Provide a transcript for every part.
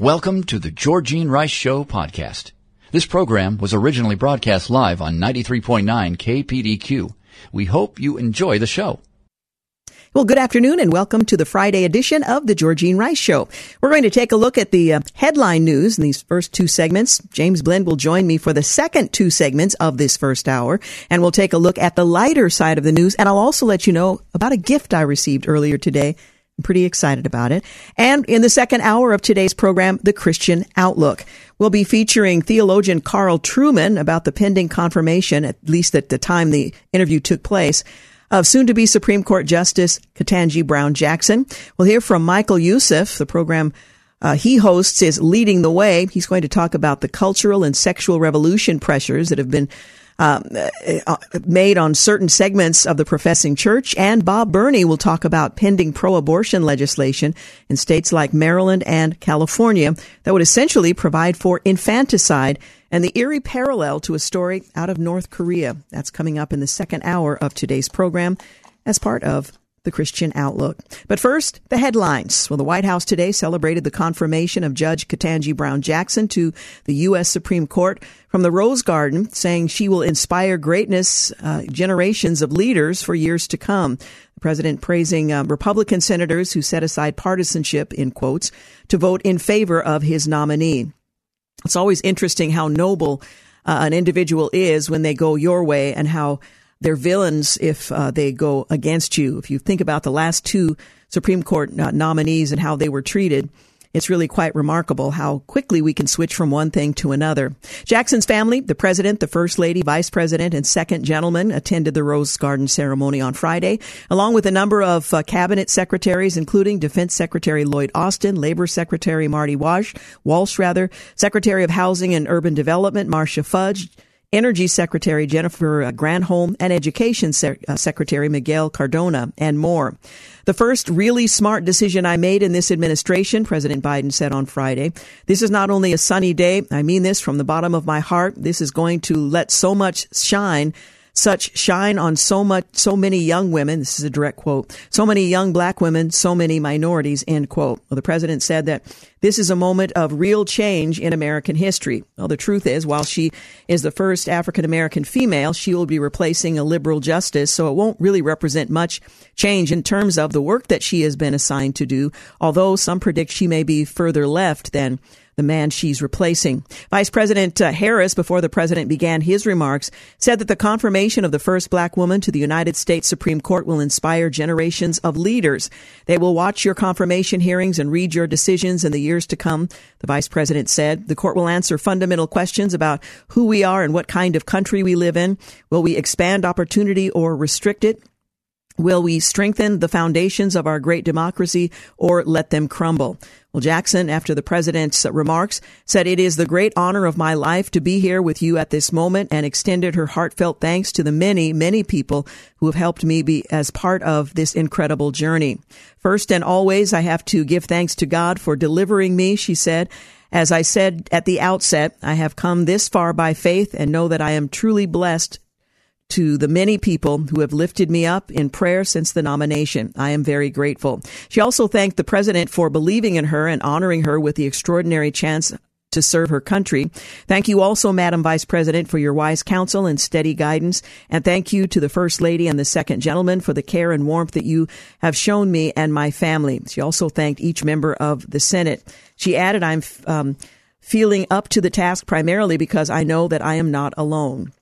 Welcome to the Georgine Rice Show podcast. This program was originally broadcast live on 93.9 KPDQ. We hope you enjoy the show. Well, good afternoon and welcome to the Friday edition of the Georgine Rice Show. We're going to take a look at the uh, headline news in these first two segments. James Blend will join me for the second two segments of this first hour, and we'll take a look at the lighter side of the news, and I'll also let you know about a gift I received earlier today I'm pretty excited about it. And in the second hour of today's program, The Christian Outlook. We'll be featuring theologian Carl Trueman about the pending confirmation, at least at the time the interview took place, of soon to be Supreme Court Justice Ketanji Brown Jackson. We'll hear from Michael Youssef. The program uh, he hosts is Leading the Way. He's going to talk about the cultural and sexual revolution pressures that have been um, uh, made on certain segments of the professing church. And Bob Burney will talk about pending pro-abortion legislation in states like Maryland and California that would essentially provide for infanticide and the eerie parallel to a story out of North Korea. That's coming up in the second hour of today's program as part of the Christian Outlook. But first, the headlines. Well, the White House today celebrated the confirmation of Judge Ketanji Brown Jackson to the U.S. Supreme Court from the Rose Garden, saying she will inspire greatness, uh, generations of leaders for years to come. The president praising uh, Republican senators who set aside partisanship, in quotes, to vote in favor of his nominee. It's always interesting how noble uh, an individual is when they go your way and how they're villains if uh, they go against you. If you think about the last two Supreme Court uh, nominees and how they were treated, it's really quite remarkable how quickly we can switch from one thing to another. Jackson's family, the president, the first lady, vice president, and second gentleman attended the Rose Garden ceremony on Friday, along with a number of uh, cabinet secretaries, including Defense Secretary Lloyd Austin, Labor Secretary Marty Walsh, Walsh rather, Secretary of Housing and Urban Development Marcia Fudge, Energy Secretary Jennifer uh, Granholm, and Education uh, Secretary Miguel Cardona, and more. The first really smart decision I made in this administration, President Biden said on Friday. This is not only a sunny day, I mean this from the bottom of my heart. This is going to let so much shine such shine on so much, so many young women. This is a direct quote. So many young black women, so many minorities, end quote. Well, the president said that this is a moment of real change in American history. Well, the truth is, while she is the first African American female, she will be replacing a liberal justice, so it won't really represent much change in terms of the work that she has been assigned to do, although some predict she may be further left than the man she's replacing. Vice President uh, Harris, before the president began his remarks, said that the confirmation of the first black woman to the United States Supreme Court will inspire generations of leaders. They will watch your confirmation hearings and read your decisions in the years to come, the vice president said. The court will answer fundamental questions about who we are and what kind of country we live in. Will we expand opportunity or restrict it? Will we strengthen the foundations of our great democracy or let them crumble? Well, Jackson, after the president's remarks, said, It is the great honor of my life to be here with you at this moment and extended her heartfelt thanks to the many, many people who have helped me be as part of this incredible journey. First and always, I have to give thanks to God for delivering me, she said. As I said at the outset, I have come this far by faith and know that I am truly blessed to the many people who have lifted me up in prayer since the nomination. I am very grateful. She also thanked the president for believing in her and honoring her with the extraordinary chance to serve her country. Thank you also, Madam Vice President, for your wise counsel and steady guidance. And thank you to the First Lady and the Second Gentleman for the care and warmth that you have shown me and my family. She also thanked each member of the Senate. She added, I'm um, feeling up to the task primarily because I know that I am not alone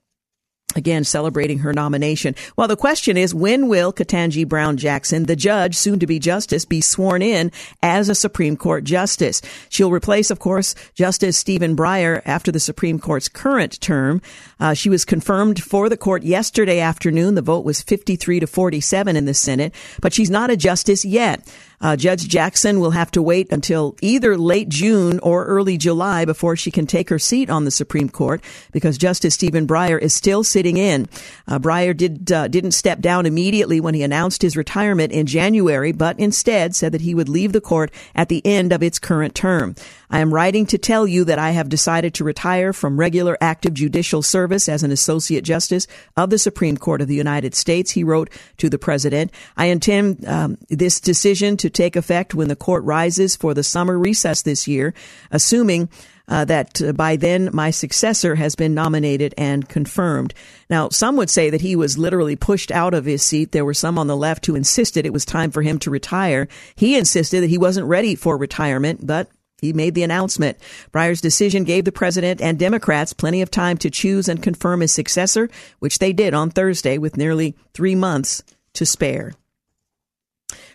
again celebrating her nomination. Well, the question is, when will Ketanji Brown Jackson, the judge, soon to be justice, be sworn in as a Supreme Court justice? She'll replace, of course, Justice Stephen Breyer after the Supreme Court's current term. Uh, she was confirmed for the court yesterday afternoon. The vote was 53 to 47 in the Senate, but she's not a justice yet. Uh, Judge Jackson will have to wait until either late June or early July before she can take her seat on the Supreme Court because Justice Stephen Breyer is still sitting in. Uh, Breyer did uh, didn't step down immediately when he announced his retirement in January, but instead said that he would leave the court at the end of its current term. I am writing to tell you that I have decided to retire from regular active judicial service as an associate justice of the Supreme Court of the United States. He wrote to the president. I intend um, this decision to take effect when the court rises for the summer recess this year, assuming uh, that uh, by then my successor has been nominated and confirmed. Now, some would say that he was literally pushed out of his seat. There were some on the left who insisted it was time for him to retire. He insisted that he wasn't ready for retirement, but he made the announcement. Breyer's decision gave the president and Democrats plenty of time to choose and confirm his successor, which they did on Thursday with nearly three months to spare.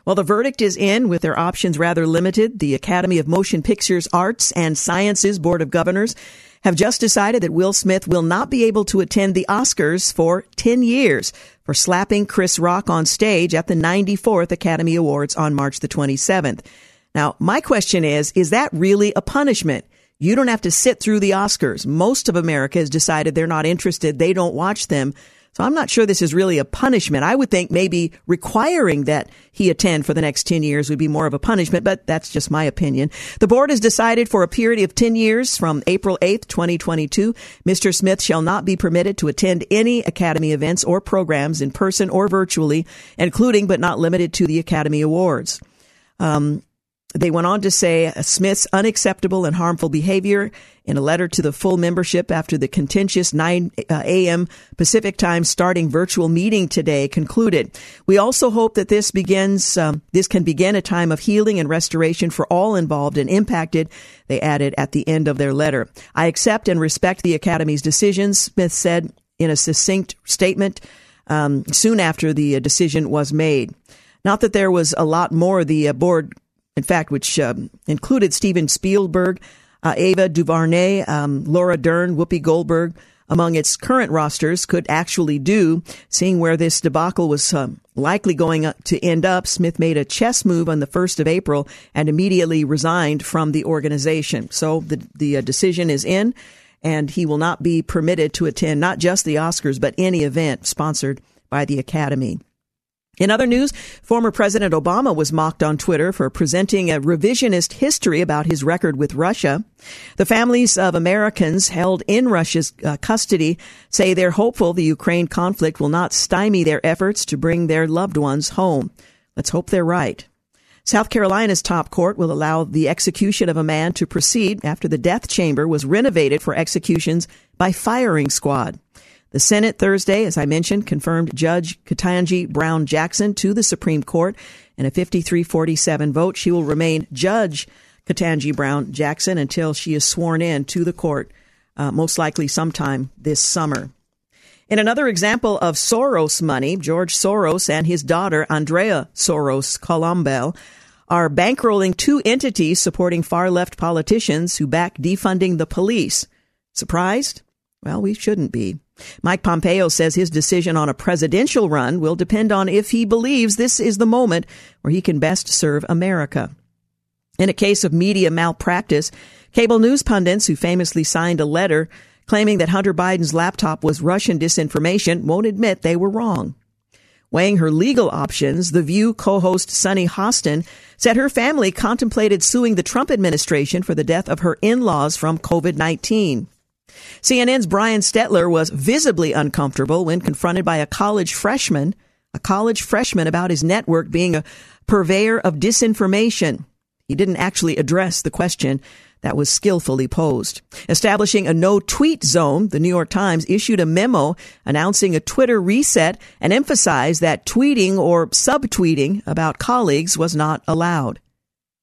Well, the verdict is in with their options rather limited. The Academy of Motion Pictures Arts and Sciences Board of Governors have just decided that Will Smith will not be able to attend the Oscars for 10 years for slapping Chris Rock on stage at the 94th Academy Awards on March the 27th. Now, my question is, is that really a punishment? You don't have to sit through the Oscars. Most of America has decided they're not interested. They don't watch them. So I'm not sure this is really a punishment. I would think maybe requiring that he attend for the next 10 years would be more of a punishment, but that's just my opinion. The board has decided for a period of 10 years from April 8th, 2022, Mr. Smith shall not be permitted to attend any Academy events or programs in person or virtually, including but not limited to the Academy Awards. Um, they went on to say Smith's unacceptable and harmful behavior in a letter to the full membership after the contentious 9 uh, a.m. Pacific time starting virtual meeting today concluded. We also hope that this begins, um, this can begin a time of healing and restoration for all involved and impacted. They added at the end of their letter. I accept and respect the Academy's decisions, Smith said in a succinct statement um, soon after the uh, decision was made. Not that there was a lot more the uh, board in fact, which um, included Steven Spielberg, uh, Ava DuVernay, um, Laura Dern, Whoopi Goldberg, among its current rosters could actually do. Seeing where this debacle was um, likely going to end up, Smith made a chess move on the 1st of April and immediately resigned from the organization. So the, the uh, decision is in, and he will not be permitted to attend not just the Oscars, but any event sponsored by the Academy. In other news, former President Obama was mocked on Twitter for presenting a revisionist history about his record with Russia. The families of Americans held in Russia's uh, custody say they're hopeful the Ukraine conflict will not stymie their efforts to bring their loved ones home. Let's hope they're right. South Carolina's top court will allow the execution of a man to proceed after the death chamber was renovated for executions by firing squad. The Senate Thursday, as I mentioned, confirmed Judge Ketanji Brown Jackson to the Supreme Court in a 53-47 vote. She will remain Judge Ketanji Brown Jackson until she is sworn in to the court, uh, most likely sometime this summer. In another example of Soros money, George Soros and his daughter Andrea Soros Colombel are bankrolling two entities supporting far left politicians who back defunding the police. Surprised? Well, we shouldn't be. Mike Pompeo says his decision on a presidential run will depend on if he believes this is the moment where he can best serve America. In a case of media malpractice, cable news pundits who famously signed a letter claiming that Hunter Biden's laptop was Russian disinformation won't admit they were wrong. Weighing her legal options, The View co-host Sunny Hostin said her family contemplated suing the Trump administration for the death of her in-laws from COVID-19. CNN's Brian Stelter was visibly uncomfortable when confronted by a college freshman, a college freshman about his network being a purveyor of disinformation. He didn't actually address the question that was skillfully posed. Establishing a no tweet zone, the New York Times issued a memo announcing a Twitter reset and emphasized that tweeting or subtweeting about colleagues was not allowed.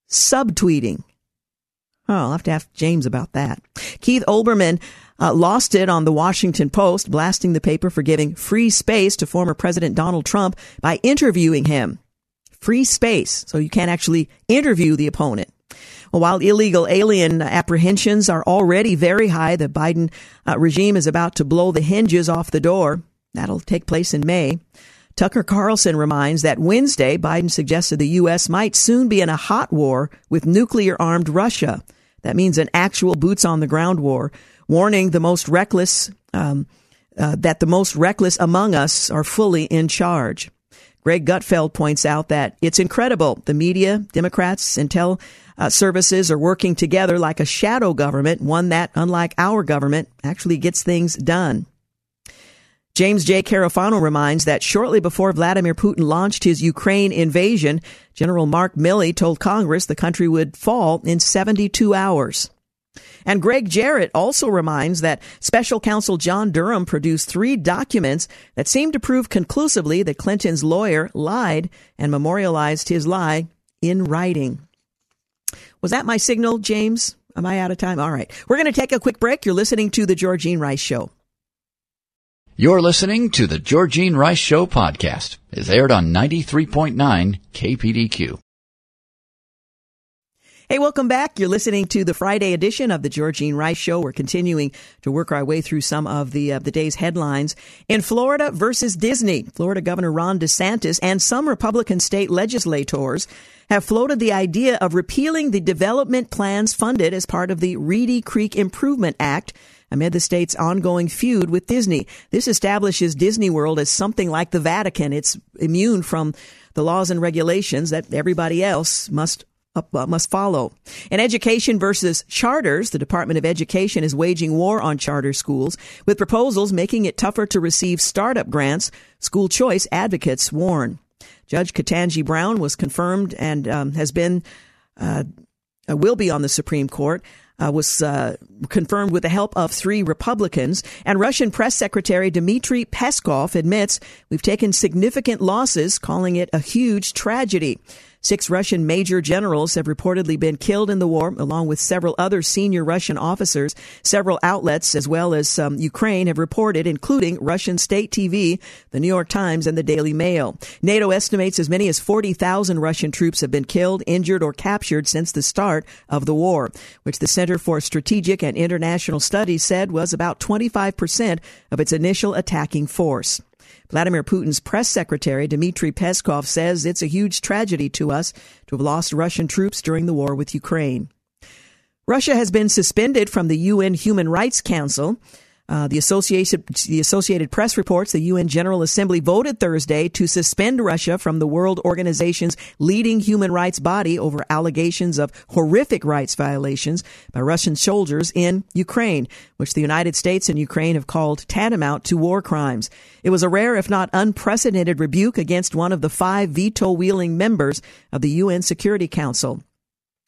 Subtweeting. Oh, I'll have to ask James about that. Keith Olbermann uh, lost it on the Washington Post, blasting the paper for giving free space to former President Donald Trump by interviewing him. Free space, so you can't actually interview the opponent. Well, while illegal alien apprehensions are already very high, the Biden uh, regime is about to blow the hinges off the door. That'll take place in May. Tucker Carlson reminds that Wednesday, Biden suggested the U.S. might soon be in a hot war with nuclear armed Russia. That means an actual boots on the ground war, warning the most reckless, um, uh, that the most reckless among us are fully in charge. Greg Gutfeld points out that it's incredible. The media, Democrats, intel uh, services are working together like a shadow government, one that, unlike our government, actually gets things done. James J. Carafano reminds that shortly before Vladimir Putin launched his Ukraine invasion, General Mark Milley told Congress the country would fall in 72 hours. And Gregg Jarrett also reminds that special counsel John Durham produced three documents that seem to prove conclusively that Clinton's lawyer lied and memorialized his lie in writing. Was that my signal, James? Am I out of time? All right. We're going to take a quick break. You're listening to The Georgine Rice Show. You're listening to the Georgine Rice Show podcast. It's aired on 93.9 KPDQ. Hey, welcome back. You're listening to the Friday edition of the Georgine Rice Show. We're continuing to work our way through some of the uh, the day's headlines. In Florida versus Disney, Florida Governor Ron DeSantis and some Republican state legislators have floated the idea of repealing the development plans funded as part of the Reedy Creek Improvement Act amid the state's ongoing feud with Disney. This establishes Disney World as something like the Vatican. It's immune from the laws and regulations that everybody else must uh, must follow. In education versus charters, the Department of Education is waging war on charter schools with proposals making it tougher to receive startup grants. School choice advocates warn. Judge Ketanji Brown was confirmed and um, has been uh, will be on the Supreme Court uh, was uh, confirmed with the help of three Republicans. And Russian Press Secretary Dmitry Peskov admits we've taken significant losses, calling it a huge tragedy. Six Russian major generals have reportedly been killed in the war, along with several other senior Russian officers. Several outlets, as well as um, Ukraine, have reported, including Russian state TV, the New York Times, and the Daily Mail. NATO estimates as many as 40,000 Russian troops have been killed, injured, or captured since the start of the war, which the Center for Strategic and International Studies said was about 25% of its initial attacking force. Vladimir Putin's press secretary, Dmitry Peskov, says it's a huge tragedy to us to have lost Russian troops during the war with Ukraine. Russia has been suspended from the UN Human Rights Council uh, the Associated the Associated Press reports the UN General Assembly voted Thursday to suspend Russia from the World Organization's leading human rights body over allegations of horrific rights violations by Russian soldiers in Ukraine, which the United States and Ukraine have called tantamount to war crimes. It was a rare, if not unprecedented, rebuke against one of the five veto wielding members of the UN Security Council.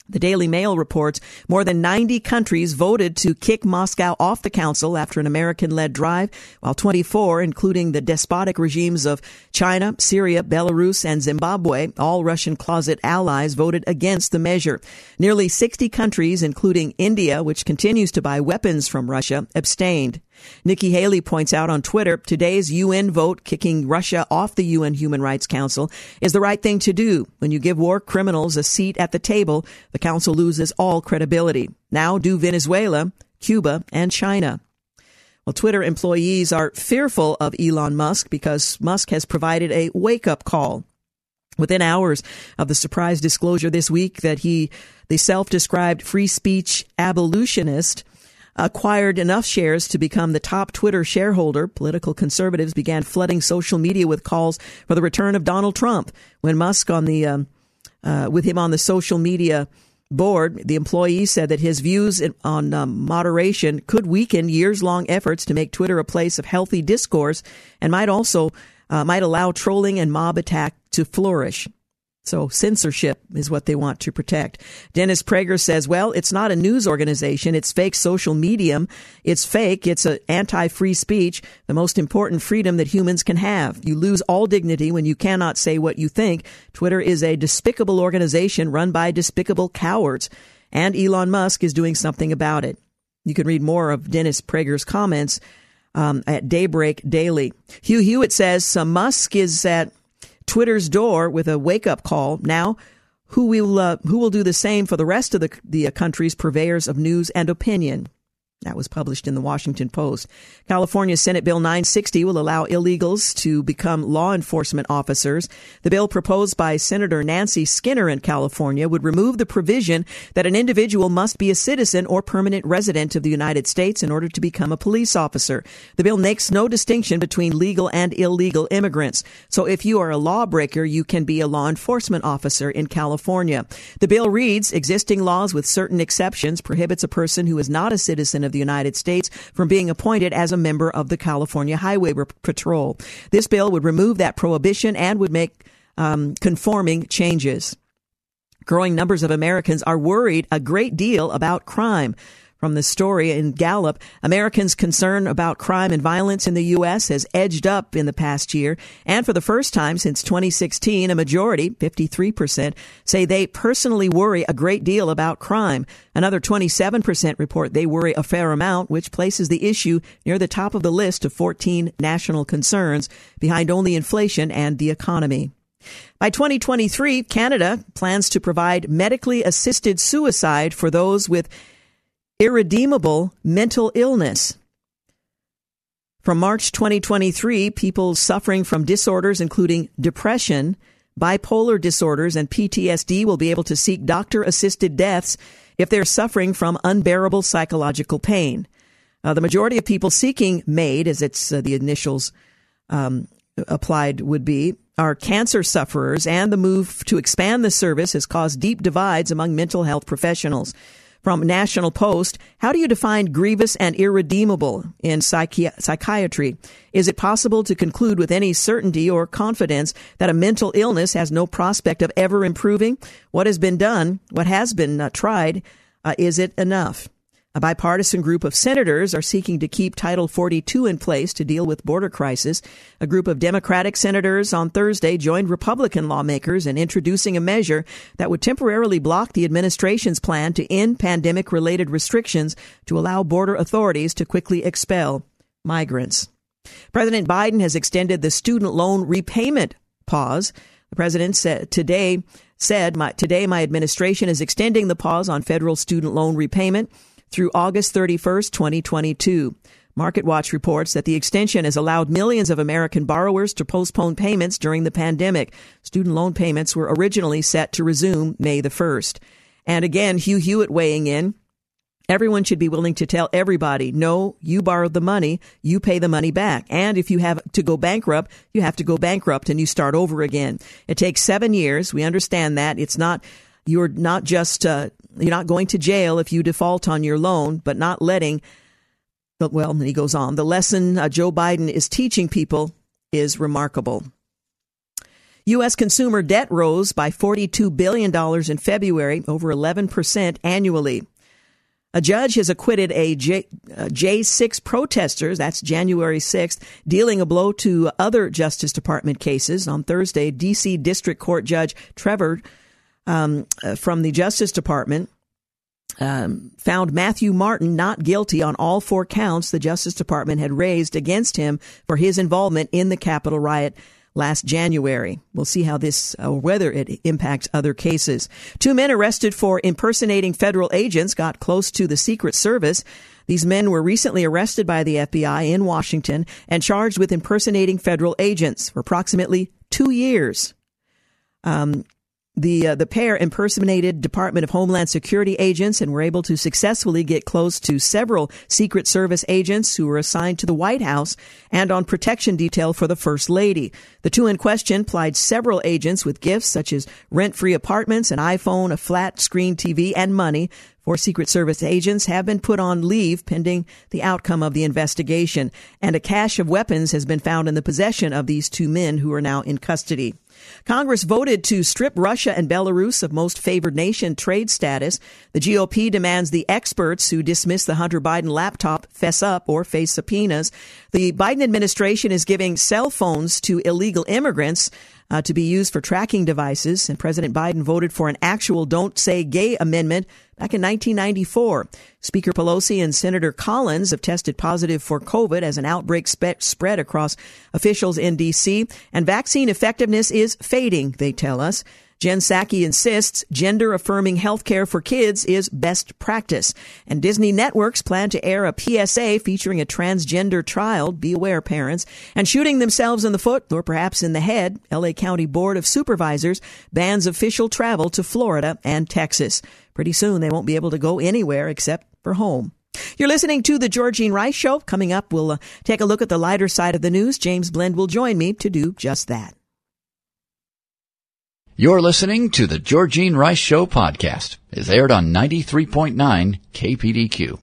The Daily Mail reports more than 90 countries voted to kick Moscow off the council after an American led drive, while 24, including the despotic regimes of China, Syria, Belarus, and Zimbabwe, all Russian closet allies, voted against the measure. Nearly 60 countries, including India, which continues to buy weapons from Russia, abstained. Nikki Haley points out on Twitter today's UN vote kicking Russia off the UN Human Rights Council is the right thing to do. When you give war criminals a seat at the table, the council loses all credibility. Now do Venezuela, Cuba, and China. Well, Twitter employees are fearful of Elon Musk because Musk has provided a wake up call. Within hours of the surprise disclosure this week that he, the self described free speech abolitionist, acquired enough shares to become the top Twitter shareholder, political conservatives began flooding social media with calls for the return of Donald Trump. When Musk on the um, uh, with him on the social media board, the employee said that his views on um, moderation could weaken years-long efforts to make Twitter a place of healthy discourse and might also uh, might allow trolling and mob attack to flourish. So censorship is what they want to protect. Dennis Prager says, well, it's not a news organization. It's fake social medium. It's fake. It's an anti-free speech, the most important freedom that humans can have. You lose all dignity when you cannot say what you think. Twitter is a despicable organization run by despicable cowards. And Elon Musk is doing something about it. You can read more of Dennis Prager's comments um, at Daybreak Daily. Hugh Hewitt says uh, Musk is at Twitter's door with a wake up call. Now, who will uh, who will do the same for the rest of the the country's purveyors of news and opinion? That was published in the Washington Post. California Senate Bill 960 will allow illegals to become law enforcement officers. The bill proposed by Senator Nancy Skinner in California would remove the provision that an individual must be a citizen or permanent resident of the United States in order to become a police officer. The bill makes no distinction between legal and illegal immigrants. So if you are a lawbreaker, you can be a law enforcement officer in California. The bill reads existing laws with certain exceptions prohibits a person who is not a citizen of the United States from being appointed as a member of the California Highway Patrol. This bill would remove that prohibition and would make um, conforming changes. Growing numbers of Americans are worried a great deal about crime. From the story in Gallup, Americans' concern about crime and violence in the U.S. has edged up in the past year. And for the first time since 2016, a majority, 53%, say they personally worry a great deal about crime. Another 27% report they worry a fair amount, which places the issue near the top of the list of 14 national concerns, behind only inflation and the economy. By 2023, Canada plans to provide medically assisted suicide for those with irredeemable mental illness. From March 2023, people suffering from disorders including depression, bipolar disorders, and PTSD will be able to seek doctor assisted deaths if they're suffering from unbearable psychological pain. Uh, the majority of people seeking MAID, as it's uh, the initials um, applied would be, are cancer sufferers, and the move to expand the service has caused deep divides among mental health professionals from National Post. How do you define grievous and irredeemable in psychi- psychiatry? Is it possible to conclude with any certainty or confidence that a mental illness has no prospect of ever improving? What has been done? What has been uh, tried? Uh, is it enough? A bipartisan group of senators are seeking to keep Title 42 in place to deal with border crisis. A group of Democratic senators on Thursday joined Republican lawmakers in introducing a measure that would temporarily block the administration's plan to end pandemic related restrictions to allow border authorities to quickly expel migrants. President Biden has extended the student loan repayment pause. The president said today said my, today my administration is extending the pause on federal student loan repayment through August 31st, 2022. MarketWatch reports that the extension has allowed millions of American borrowers to postpone payments during the pandemic. Student loan payments were originally set to resume May the 1st. And again, Hugh Hewitt weighing in. Everyone should be willing to tell everybody, no, you borrowed the money, you pay the money back. And if you have to go bankrupt, you have to go bankrupt and you start over again. It takes seven years. We understand that. It's not, you're not just uh, you're not going to jail if you default on your loan, but not letting. Well, he goes on. The lesson uh, Joe Biden is teaching people is remarkable. U.S. consumer debt rose by $42 billion in February, over 11% annually. A judge has acquitted a J, uh, J6 protesters, that's January 6th, dealing a blow to other Justice Department cases. On Thursday, D.C. District Court Judge Trevor um, uh, from the Justice Department um, found Matthew Martin not guilty on all four counts the Justice Department had raised against him for his involvement in the Capitol riot last January. We'll see how this, or uh, whether it impacts other cases. Two men arrested for impersonating federal agents got close to the Secret Service. These men were recently arrested by the FBI in Washington and charged with impersonating federal agents for approximately two years. Um, the uh, the pair impersonated Department of Homeland Security agents and were able to successfully get close to several Secret Service agents who were assigned to the White House and on protection detail for the First Lady. The two in question plied several agents with gifts such as rent-free apartments, an iPhone, a flat screen TV, and money. Four Secret Service agents have been put on leave pending the outcome of the investigation, and a cache of weapons has been found in the possession of these two men who are now in custody. Congress voted to strip Russia and Belarus of most favored nation trade status. The GOP demands the experts who dismiss the Hunter Biden laptop fess up or face subpoenas. The Biden administration is giving cell phones to illegal immigrants uh, to be used for tracking devices, and President Biden voted for an actual Don't Say Gay amendment back in 1994. Speaker Pelosi and Senator Collins have tested positive for COVID as an outbreak spe- spread across officials in D.C., and vaccine effectiveness is fading, they tell us. Jen Psaki insists gender affirming healthcare for kids is best practice. And Disney networks plan to air a PSA featuring a transgender child. Be aware, parents. And shooting themselves in the foot or perhaps in the head, LA County Board of Supervisors bans official travel to Florida and Texas. Pretty soon they won't be able to go anywhere except for home. You're listening to the Georgine Rice Show. Coming up, we'll uh, take a look at the lighter side of the news. James Blend will join me to do just that. You're listening to the Georgine Rice Show podcast. It's aired on 93.9 KPDQ.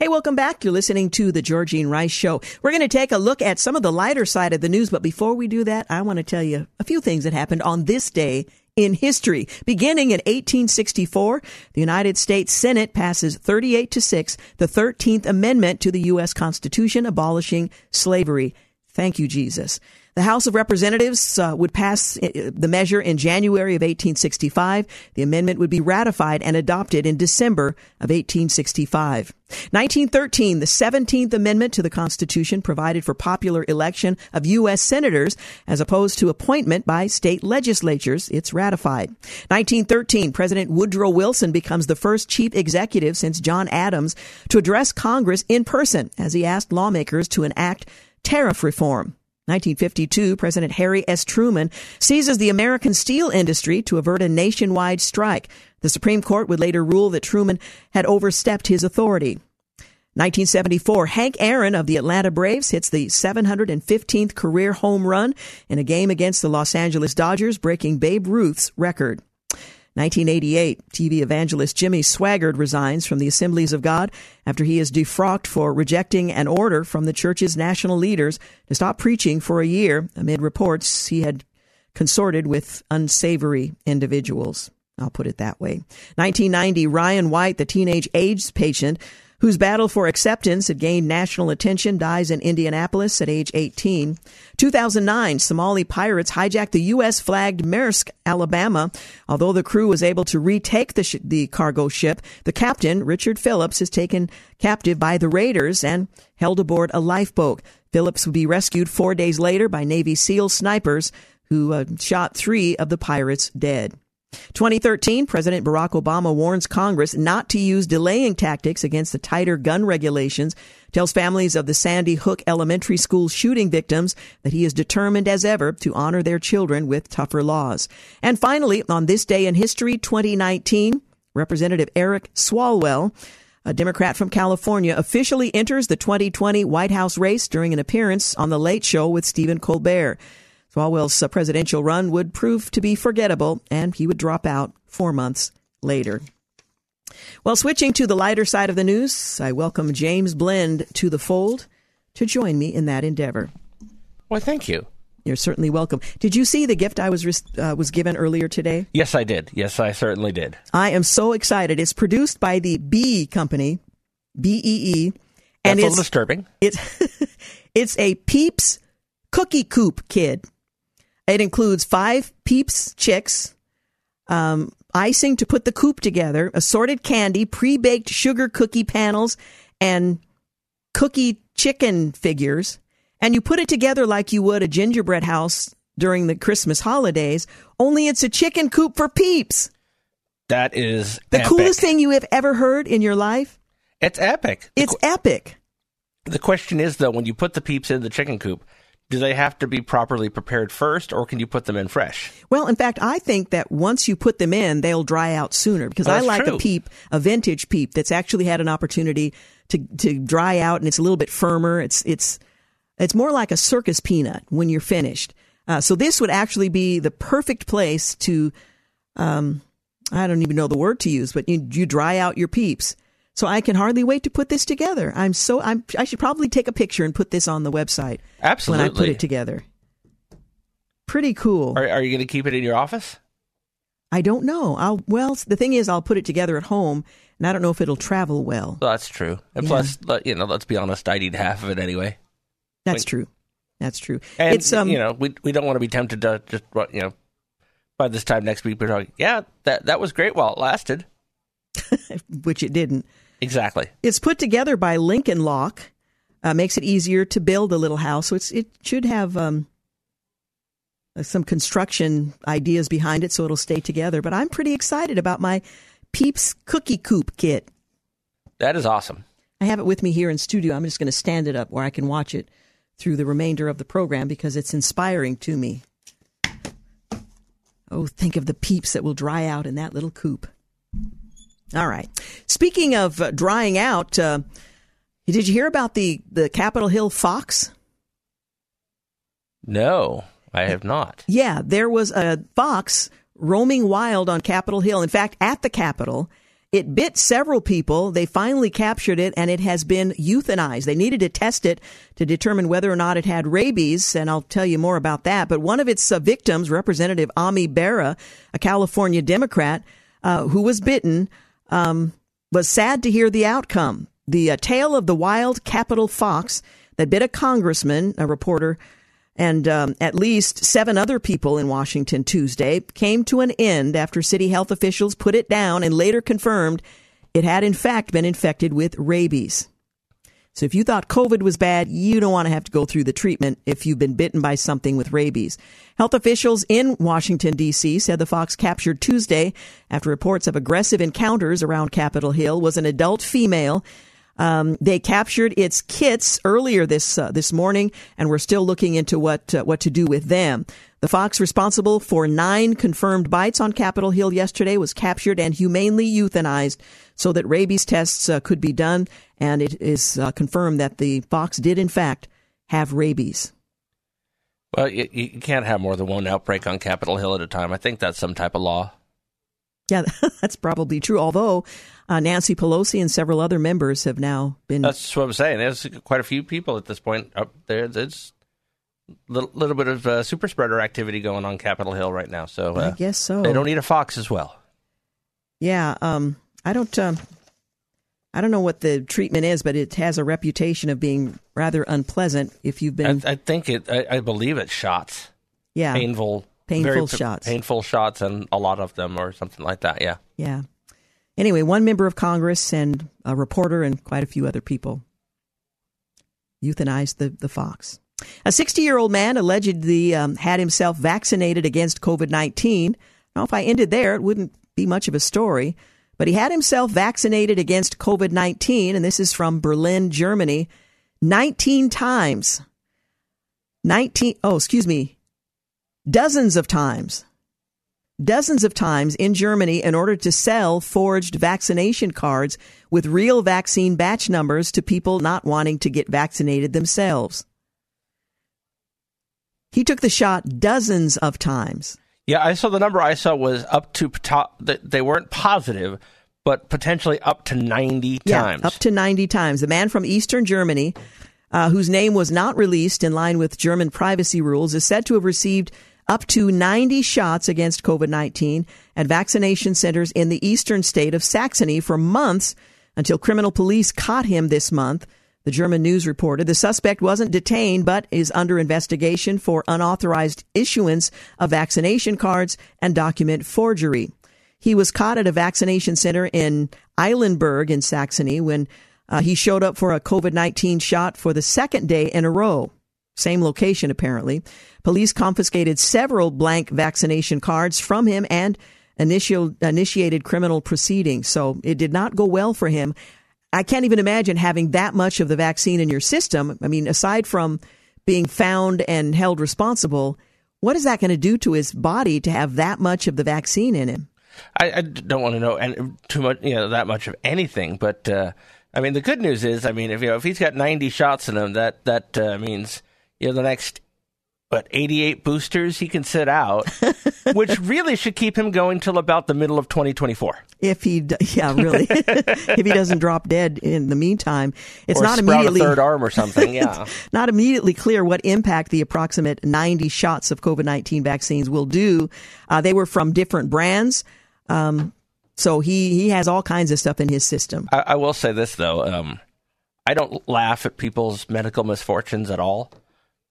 Hey, welcome back. You're listening to the Georgine Rice Show. We're going to take a look at some of the lighter side of the news, but before we do that, I want to tell you a few things that happened on this day in history. Beginning in 1864, the United States Senate passes 38 to 6 the 13th Amendment to the U.S. Constitution abolishing slavery. Thank you, Jesus. The House of Representatives uh, would pass uh, the measure in January of 1865. The amendment would be ratified and adopted in December of 1865. 1913, the 17th Amendment to the Constitution provided for popular election of U.S. senators as opposed to appointment by state legislatures. It's ratified. 1913, President Woodrow Wilson becomes the first chief executive since John Adams to address Congress in person as he asked lawmakers to enact tariff reform. 1952, President Harry S. Truman seizes the American steel industry to avert a nationwide strike. The Supreme Court would later rule that Truman had overstepped his authority. 1974, Hank Aaron of the Atlanta Braves hits the 715th career home run in a game against the Los Angeles Dodgers, breaking Babe Ruth's record. 1988, TV evangelist Jimmy Swaggart resigns from the Assemblies of God after he is defrocked for rejecting an order from the church's national leaders to stop preaching for a year amid reports he had consorted with unsavory individuals. I'll put it that way. 1990, Ryan White, the teenage AIDS patient whose battle for acceptance had gained national attention, dies in Indianapolis at age 18. 2009, Somali pirates hijacked the U.S. flagged Maersk, Alabama. Although the crew was able to retake the, sh- the cargo ship, the captain, Richard Phillips, is taken captive by the raiders and held aboard a lifeboat. Phillips would be rescued four days later by Navy SEAL snipers who uh, shot three of the pirates dead. 2013, President Barack Obama warns Congress not to use delaying tactics against the tighter gun regulations, tells families of the Sandy Hook Elementary School shooting victims that he is determined as ever to honor their children with tougher laws. And finally, on this day in history, 2019, Representative Eric Swalwell, a Democrat from California, officially enters the 2020 White House race during an appearance on The Late Show with Stephen Colbert. Swalwell's presidential run would prove to be forgettable, and he would drop out four months later. Well, switching to the lighter side of the news, I welcome James Blend to the fold to join me in that endeavor. Well, thank you. You're certainly welcome. Did you see the gift I was uh, was given earlier today? Yes, I did. Yes, I certainly did. I am so excited. It's produced by the B Company, B E E, and That's it's disturbing. It's it's a Peeps cookie coop kid. It includes five Peeps chicks, um, icing to put the coop together, assorted candy, pre baked sugar cookie panels, and cookie chicken figures. And you put it together like you would a gingerbread house during the Christmas holidays, only it's a chicken coop for peeps. That is the epic. coolest thing you have ever heard in your life. It's epic. It's the, epic. The question is, though, when you put the peeps in the chicken coop, do they have to be properly prepared first or can you put them in fresh? Well, in fact, I think that once you put them in, they'll dry out sooner because I like true. a peep, a vintage peep that's actually had an opportunity to, to dry out and it's a little bit firmer. It's, it's, it's more like a circus peanut when you're finished. Uh, so this would actually be the perfect place to, um, I don't even know the word to use, but you, you dry out your peeps. So I can hardly wait to put this together. I'm so I'm I should probably take a picture and put this on the website. Absolutely. When I put it together. Pretty cool. Are, are you going to keep it in your office? I don't know. I'll well, the thing is I'll put it together at home and I don't know if it'll travel well. well that's true. And yeah. plus, you know, let's be honest, I need half of it anyway. That's true. That's true. And, it's um, you know, we we don't want to be tempted to just you know by this time next week we're talking, yeah, that that was great while it lasted. Which it didn't. Exactly. It's put together by Lincoln Lock. Uh, makes it easier to build a little house. So it's it should have um, some construction ideas behind it so it'll stay together. But I'm pretty excited about my Peeps Cookie Coop kit. That is awesome. I have it with me here in studio. I'm just going to stand it up where I can watch it through the remainder of the program because it's inspiring to me. Oh, think of the peeps that will dry out in that little coop. All right. Speaking of uh, drying out, uh, did you hear about the, the Capitol Hill fox? No, I have not. Yeah, there was a fox roaming wild on Capitol Hill. In fact, at the Capitol, it bit several people. They finally captured it and it has been euthanized. They needed to test it to determine whether or not it had rabies, and I'll tell you more about that. But one of its uh, victims, Representative Ami Bera, a California Democrat uh, who was bitten, um, was sad to hear the outcome. The uh, tale of the wild Capitol fox that bit a congressman, a reporter, and um, at least seven other people in Washington Tuesday came to an end after city health officials put it down and later confirmed it had in fact been infected with rabies. So if you thought COVID was bad, you don't want to have to go through the treatment if you've been bitten by something with rabies. Health officials in Washington, D.C. said the fox captured Tuesday after reports of aggressive encounters around Capitol Hill was an adult female um, they captured its kits earlier this uh, this morning, and we're still looking into what uh, what to do with them. The fox responsible for nine confirmed bites on Capitol Hill yesterday was captured and humanely euthanized so that rabies tests uh, could be done, and it is uh, confirmed that the fox did in fact have rabies. Well, you, you can't have more than one outbreak on Capitol Hill at a time. I think that's some type of law. Yeah, that's probably true. Although uh, Nancy Pelosi and several other members have now been. That's what I'm saying. There's quite a few people at this point up there. A little, little bit of uh, super spreader activity going on Capitol Hill right now. So uh, I guess so. They don't need a fox as well. Yeah, um, I don't. Um, I don't know what the treatment is, but it has a reputation of being rather unpleasant. If you've been, I, I think it. I, I, believe it's shots. Yeah, painful painful shots, painful shots, and a lot of them, or something like that. Yeah, yeah. Anyway, one member of Congress and a reporter and quite a few other people euthanized the the fox. A 60 year old man allegedly um, had himself vaccinated against COVID 19. Now, if I ended there, it wouldn't be much of a story. But he had himself vaccinated against COVID 19, and this is from Berlin, Germany, 19 times. 19, oh, excuse me, dozens of times, dozens of times in Germany in order to sell forged vaccination cards with real vaccine batch numbers to people not wanting to get vaccinated themselves. He took the shot dozens of times. Yeah, I saw the number I saw was up to they weren't positive, but potentially up to 90 yeah, times. Up to 90 times. The man from Eastern Germany, uh, whose name was not released in line with German privacy rules, is said to have received up to 90 shots against COVID 19 at vaccination centers in the eastern state of Saxony for months until criminal police caught him this month. The German news reported the suspect wasn't detained but is under investigation for unauthorized issuance of vaccination cards and document forgery. He was caught at a vaccination center in Eilenburg in Saxony when uh, he showed up for a COVID 19 shot for the second day in a row. Same location, apparently. Police confiscated several blank vaccination cards from him and initial, initiated criminal proceedings. So it did not go well for him. I can't even imagine having that much of the vaccine in your system. I mean, aside from being found and held responsible, what is that going to do to his body to have that much of the vaccine in him? I, I don't want to know too much, you know, that much of anything. But uh, I mean, the good news is, I mean, if you know, if he's got ninety shots in him, that that uh, means you know the next but 88 boosters he can sit out, which really should keep him going till about the middle of 2024. If he, yeah, really, if he doesn't drop dead in the meantime, it's or not immediately third arm or something. Yeah, not immediately clear what impact the approximate 90 shots of COVID 19 vaccines will do. Uh, they were from different brands. Um, so he, he has all kinds of stuff in his system. I, I will say this though, um, I don't laugh at people's medical misfortunes at all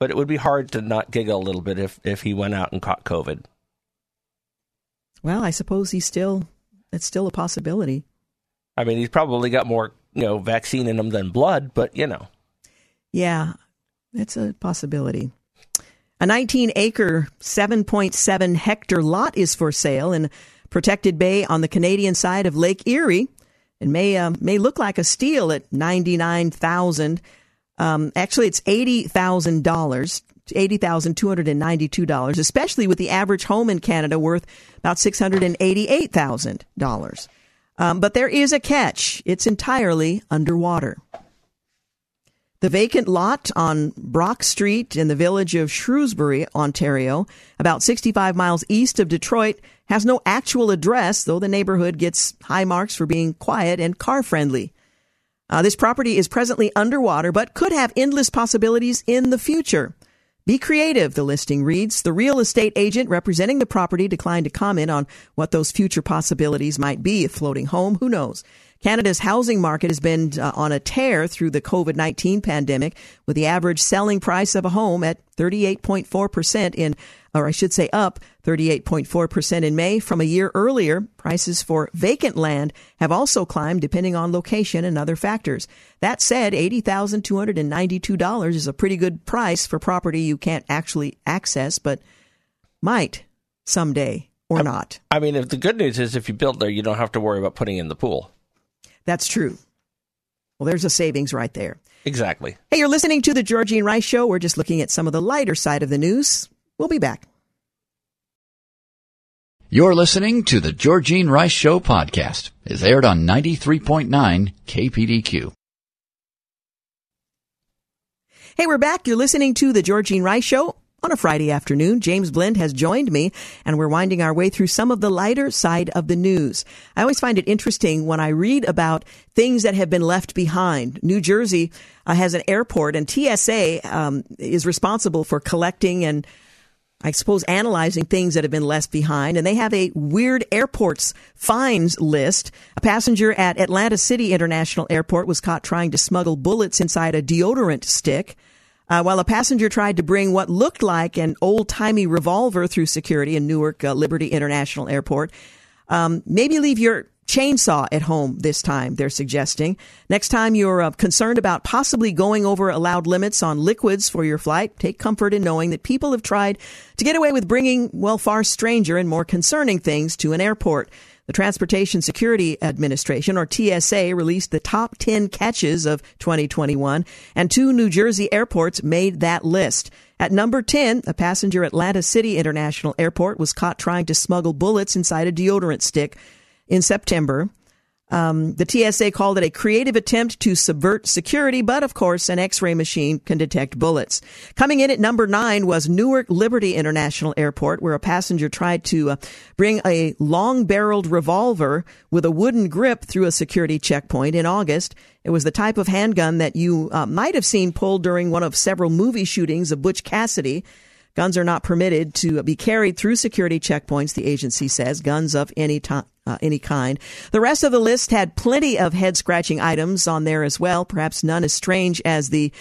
but it would be hard to not giggle a little bit if, if he went out and caught COVID. Well, I suppose he's still it's still a possibility. I mean, he's probably got more, you know, vaccine in him than blood, but you know. Yeah, it's a possibility. A 19 acre, 7.7 hectare lot is for sale in protected bay on the Canadian side of Lake Erie. It may uh, may look like a steal at ninety nine thousand. Um, actually, it's eighty thousand dollars, eighty thousand two hundred and ninety two dollars. Especially with the average home in Canada worth about six hundred and eighty eight thousand um, dollars. But there is a catch: it's entirely underwater. The vacant lot on Brock Street in the village of Shrewsbury, Ontario, about 65 miles east of Detroit, has no actual address, though the neighborhood gets high marks for being quiet and car friendly. Uh, this property is presently underwater, but could have endless possibilities in the future. Be creative, the listing reads. The real estate agent representing the property declined to comment on what those future possibilities might be. A floating home, who knows? Canada's housing market has been uh, on a tear through the COVID 19 pandemic, with the average selling price of a home at 38.4% in, or I should say up 38.4% in May from a year earlier. Prices for vacant land have also climbed depending on location and other factors. That said, $80,292 is a pretty good price for property you can't actually access, but might someday or I, not. I mean, if the good news is if you build there, you don't have to worry about putting in the pool. That's true. Well, there's a savings right there. Exactly. Hey, you're listening to the Georgene Rice Show. We're just looking at some of the lighter side of the news. We'll be back. You're listening to the Georgene Rice Show podcast. It's aired on 93.9 KPDQ. Hey, we're back. You're listening to the Georgene Rice Show on a Friday afternoon. James Blend has joined me and we're winding our way through some of the lighter side of the news. I always find it interesting when I read about things that have been left behind. New Jersey uh, has an airport and TSA um, is responsible for collecting and I suppose analyzing things that have been left behind, and they have a weird airports fines list. A passenger at Atlantic City International Airport was caught trying to smuggle bullets inside a deodorant stick. Uh, while a passenger tried to bring what looked like an old timey revolver through security in Newark uh, Liberty International Airport. Um, maybe leave your chainsaw at home this time, they're suggesting. Next time you're uh, concerned about possibly going over allowed limits on liquids for your flight, take comfort in knowing that people have tried to get away with bringing, well, far stranger and more concerning things to an airport. The Transportation Security Administration, or TSA, released the top 10 catches of 2021, and two New Jersey airports made that list. At number 10, a passenger at Atlantic City International Airport was caught trying to smuggle bullets inside a deodorant stick in September. Um, the TSA called it a creative attempt to subvert security, but of course, an X-ray machine can detect bullets. Coming in at number nine was Newark Liberty International Airport, where a passenger tried to uh, bring a long-barreled revolver with a wooden grip through a security checkpoint in August. It was the type of handgun that you uh, might have seen pulled during one of several movie shootings of Butch Cassidy. Guns are not permitted to be carried through security checkpoints, the agency says. Guns of any time. Uh, any kind. The rest of the list had plenty of head scratching items on there as well, perhaps none as strange as the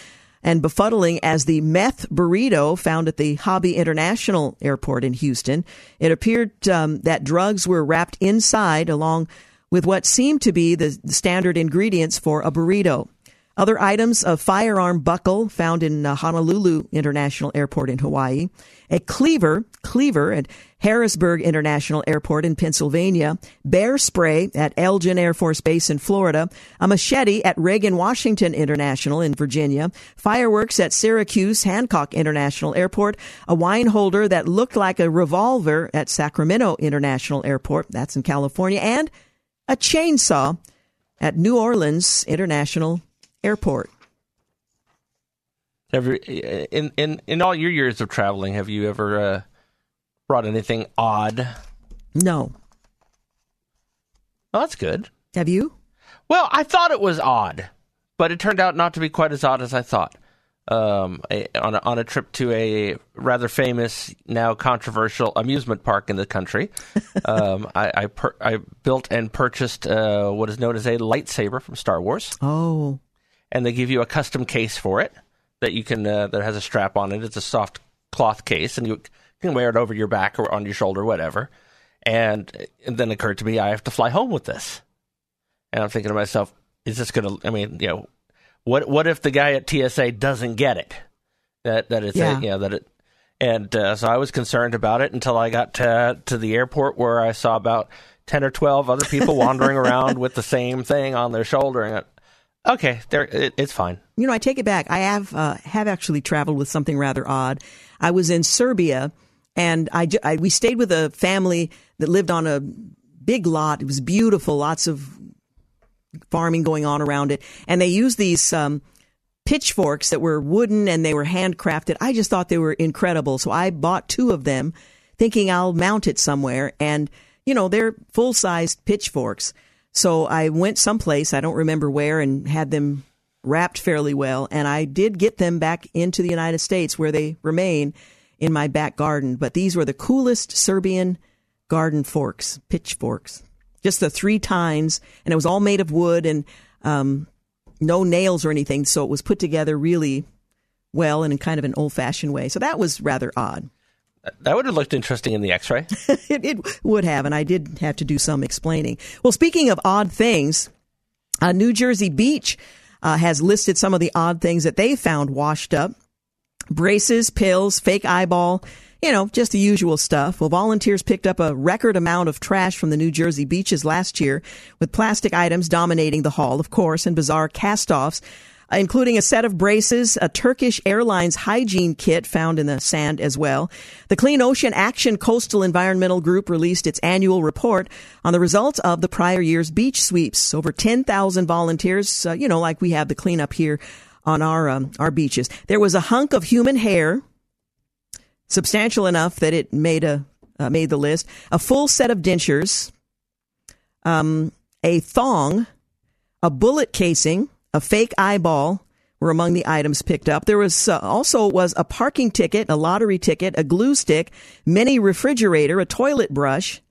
and befuddling as the meth burrito found at the Hobby International Airport in Houston. It appeared um, that drugs were wrapped inside along with what seemed to be the standard ingredients for a burrito. Other items a firearm buckle found in uh, Honolulu International Airport in Hawaii, a cleaver, cleaver at Harrisburg International Airport in Pennsylvania, bear spray at Eglin Air Force Base in Florida, a machete at Reagan Washington International in Virginia, fireworks at Syracuse Hancock International Airport, a wine holder that looked like a revolver at Sacramento International Airport, that's in California, and a chainsaw at New Orleans International airport. Every in in in all your years of traveling, have you ever uh, brought anything odd? No. Well, that's good. Have you? Well, I thought it was odd, but it turned out not to be quite as odd as I thought. Um, a, on a, on a trip to a rather famous, now controversial amusement park in the country, um, I I, per, I, built and purchased uh, what is known as a lightsaber from Star Wars. Oh, and they give you a custom case for it that you can uh, that has a strap on it. It's a soft cloth case, and you can wear it over your back or on your shoulder, whatever. And, and then it occurred to me, I have to fly home with this, and I'm thinking to myself, is this going to? I mean, you know, what what if the guy at TSA doesn't get it? That that it's yeah. a, you know that it and uh, so I was concerned about it until I got to to the airport where I saw about ten or twelve other people wandering around with the same thing on their shoulder, and I, okay, there it, it's fine. You know, I take it back. I have uh, have actually traveled with something rather odd. I was in Serbia, and I, I we stayed with a family that lived on a big lot. It was beautiful, lots of farming going on around it, and they used these. Um, pitchforks that were wooden and they were handcrafted. I just thought they were incredible. So I bought two of them thinking I'll mount it somewhere. And, you know, they're full sized pitchforks. So I went someplace, I don't remember where, and had them wrapped fairly well. And I did get them back into the United States where they remain in my back garden. But these were the coolest Serbian garden forks, pitchforks. Just the three tines, and it was all made of wood and um, no nails or anything. So it was put together really well and in kind of an old fashioned way. So that was rather odd. That would have looked interesting in the x ray. it, it, would have, and I did have to do some explaining. Well, speaking of odd things, uh, New Jersey Beach uh, has listed some of the odd things that they found washed up braces, pills, fake eyeball, you know, just the usual stuff. Well, volunteers picked up a record amount of trash from the New Jersey beaches last year, with plastic items dominating the haul, of course, and bizarre cast-offs uh, including a set of braces, a Turkish Airlines hygiene kit found in the sand as well. The Clean Ocean Action Coastal Environmental Group released its annual report on the results of the prior year's beach sweeps. Over 10,000 volunteers, uh, you know, like we have the cleanup here on our um, our beaches. There was a hunk of human hair substantial enough that it made a uh, made the list. A full set of dentures, um, a thong, a bullet casing, a fake eyeball were among the items picked up. There was uh, also was a parking ticket, a lottery ticket, a glue stick, mini refrigerator, a toilet brush,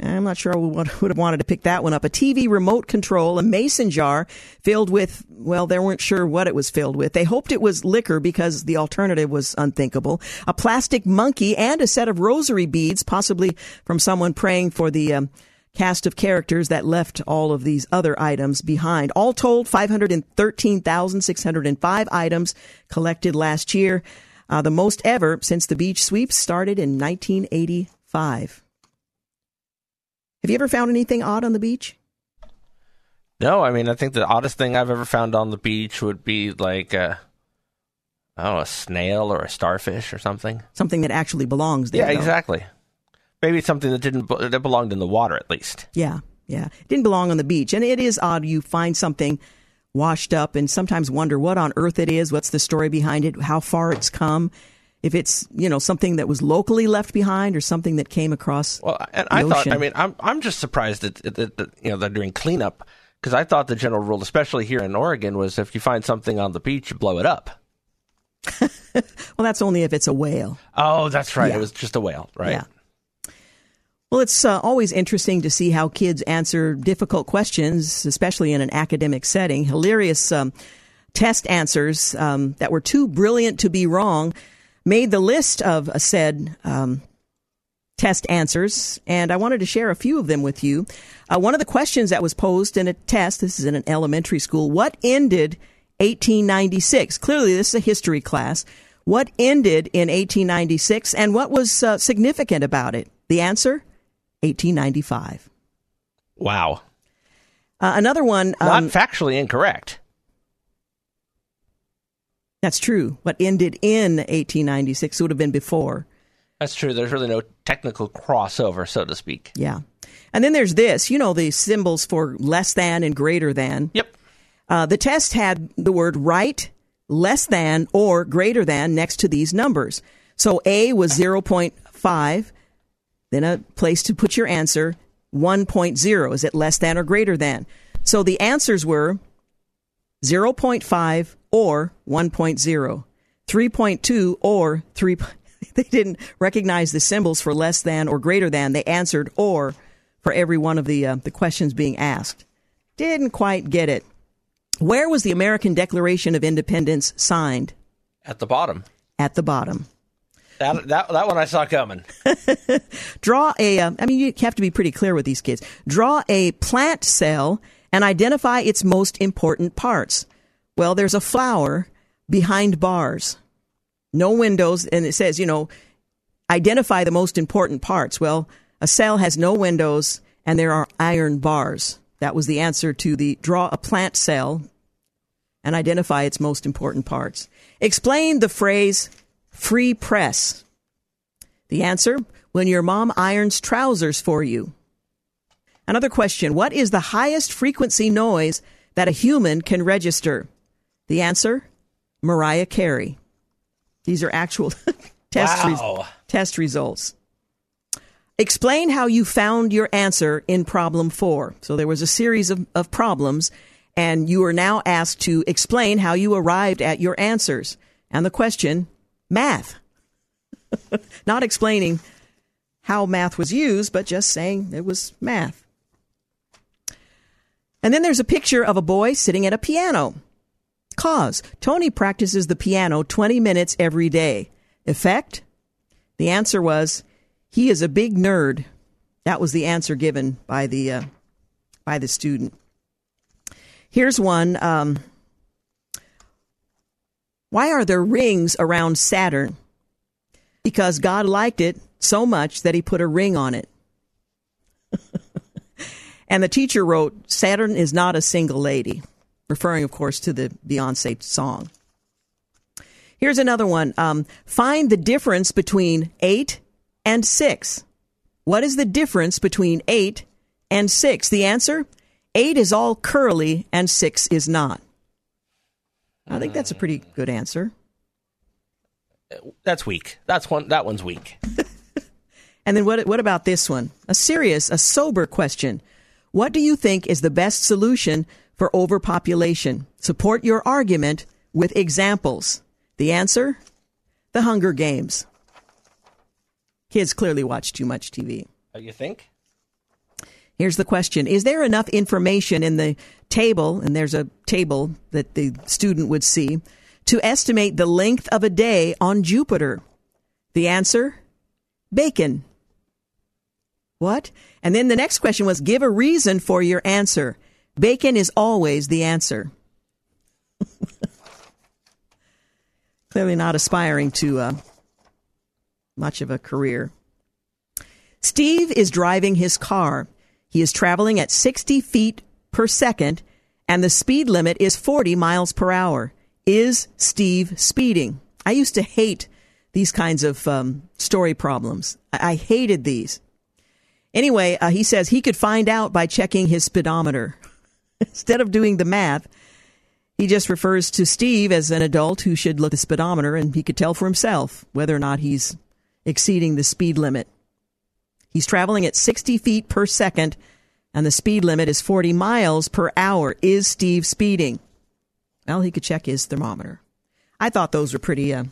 I'm not sure I would have wanted to pick that one up. A TV remote control, a mason jar filled with, well, they weren't sure what it was filled with. They hoped it was liquor because the alternative was unthinkable. A plastic monkey and a set of rosary beads, possibly from someone praying for the um, cast of characters that left all of these other items behind. All told, 513,605 items collected last year, uh, the most ever since the beach sweeps started in 1985. Have you ever found anything odd on the beach? No, I mean, I think the oddest thing I've ever found on the beach would be like a, know, a snail or a starfish or something. Something that actually belongs there. Yeah, though. exactly. Maybe something that didn't that belonged in the water at least. Yeah, yeah, it didn't belong on the beach, and it is odd. You find something washed up, and sometimes wonder what on earth it is. What's the story behind it? How far it's come? if it's you know something that was locally left behind or something that came across. Well, and I thought, I mean, I'm I'm just surprised that, that, that you know they're doing cleanup because I thought the general rule, especially here in Oregon, was if you find something on the beach, you blow it up. well, that's only if it's a whale. Oh, that's right. Yeah. It was just a whale, right? Yeah. Well, it's uh, always interesting to see how kids answer difficult questions, especially in an academic setting. Hilarious um, test answers um, that were too brilliant to be wrong made the list of said um, test answers, and I wanted to share a few of them with you. Uh, one of the questions that was posed in a test, this is in an elementary school, what ended 1896? Clearly, this is a history class. What ended in 1896, and what was uh, significant about it? The answer 1895. Wow. Uh, another one. Um, Not factually incorrect. That's true. What ended in 1896 would have been before. That's true. There's really no technical crossover, so to speak. Yeah. And then there's this, you know, the symbols for less than and greater than. Yep. Uh, the test had the word right, less than, or greater than next to these numbers. So A was 0.5, then a place to put your answer, 1.0. Is it less than or greater than? So the answers were 0.5 or 1.0, 3.2 or 3. They didn't recognize the symbols for less than or greater than. They answered or for every one of the uh, the questions being asked. Didn't quite get it. Where was the American Declaration of Independence signed? At the bottom. At the bottom. That that that one I saw coming. Draw a. Uh, I mean, you have to be pretty clear with these kids. Draw a plant cell and identify its most important parts. Well, there's a flower behind bars. no windows, and it says, you know, identify the most important parts. Well, a cell has no windows and there are iron bars. That was the answer to the draw a plant cell and identify its most important parts. Explain the phrase free press. The answer when your mom irons trousers for you. Another question What is the highest frequency noise that a human can register? The answer Mariah Carey. These are actual test, wow. res- test results. Explain how you found your answer in problem four. So there was a series of, of problems, and you are now asked to explain how you arrived at your answers. And the question math. Not explaining how math was used, but just saying it was math. And then there's a picture of a boy sitting at a piano. Cause Tony practices the piano 20 minutes every day. Effect? The answer was he is a big nerd. That was the answer given by the uh, by the student. Here's one. Um, why are there rings around Saturn? Because God liked it so much that He put a ring on it. and the teacher wrote, "Saturn is not a single lady," referring, of course, to the Beyonce song. Here's another one. Um, find the difference between eight and six. What is the difference between eight and six? The answer eight is all curly and six is not. I think that's a pretty good answer. That's weak. That's one. That one's weak. and then what? What about this one? A serious, a sober question. What do you think is the best solution for overpopulation? Support your argument with examples. The answer? The Hunger Games. Kids clearly watch too much TV. Uh, you think? Here's the question Is there enough information in the table, and there's a table that the student would see, to estimate the length of a day on Jupiter? The answer bacon. What? And then the next question was give a reason for your answer. Bacon is always the answer. Clearly not aspiring to uh, much of a career. Steve is driving his car. He is traveling at 60 feet per second, and the speed limit is 40 miles per hour. Is Steve speeding? I used to hate these kinds of um, story problems. I-, I hated these. Anyway, uh, he says he could find out by checking his speedometer. Instead of doing the math, he just refers to Steve as an adult who should look at the speedometer and he could tell for himself whether or not he's exceeding the speed limit. He's traveling at 60 feet per second, and the speed limit is 40 miles per hour. Is Steve speeding? Well, he could check his thermometer. I thought those were pretty, uh,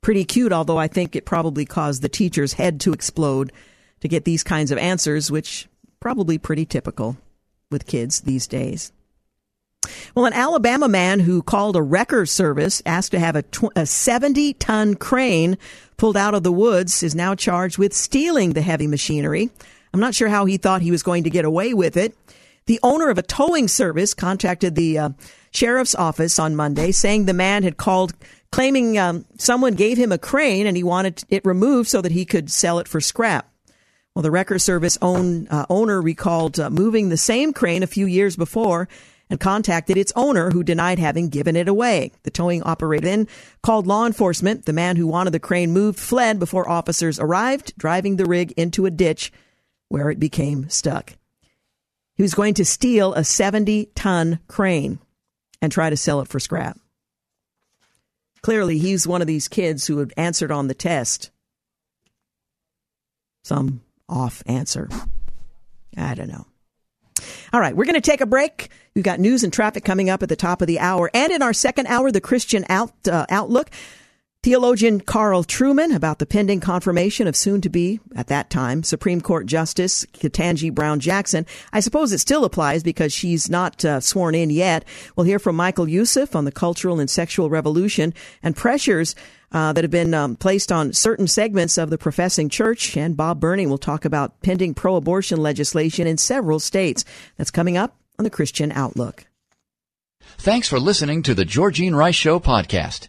pretty cute, although I think it probably caused the teacher's head to explode to get these kinds of answers, which probably pretty typical with kids these days. Well, an Alabama man who called a wrecker service asked to have a, tw- a 70 ton crane pulled out of the woods is now charged with stealing the heavy machinery. I'm not sure how he thought he was going to get away with it. The owner of a towing service contacted the uh, sheriff's office on Monday saying the man had called claiming um, someone gave him a crane and he wanted it removed so that he could sell it for scrap. Well, the wrecker service own, uh, owner recalled uh, moving the same crane a few years before and contacted its owner who denied having given it away. The towing operator then called law enforcement. The man who wanted the crane moved fled before officers arrived, driving the rig into a ditch where it became stuck. He was going to steal a 70 ton crane and try to sell it for scrap. Clearly, he's one of these kids who had answered on the test. Some off answer. I don't know. All right, we're going to take a break. We've got news and traffic coming up at the top of the hour. And in our second hour, the Christian out, uh, Outlook, theologian Carl Trueman about the pending confirmation of soon to be, at that time, Supreme Court Justice Ketanji Brown Jackson. I suppose it still applies because she's not uh, sworn in yet. We'll hear from Michael Youssef on the cultural and sexual revolution and pressures uh, that have been um, placed on certain segments of the professing church. And Bob Burning will talk about pending pro abortion legislation in several states. That's coming up on the Christian Outlook. Thanks for listening to the Georgene Rice Show podcast.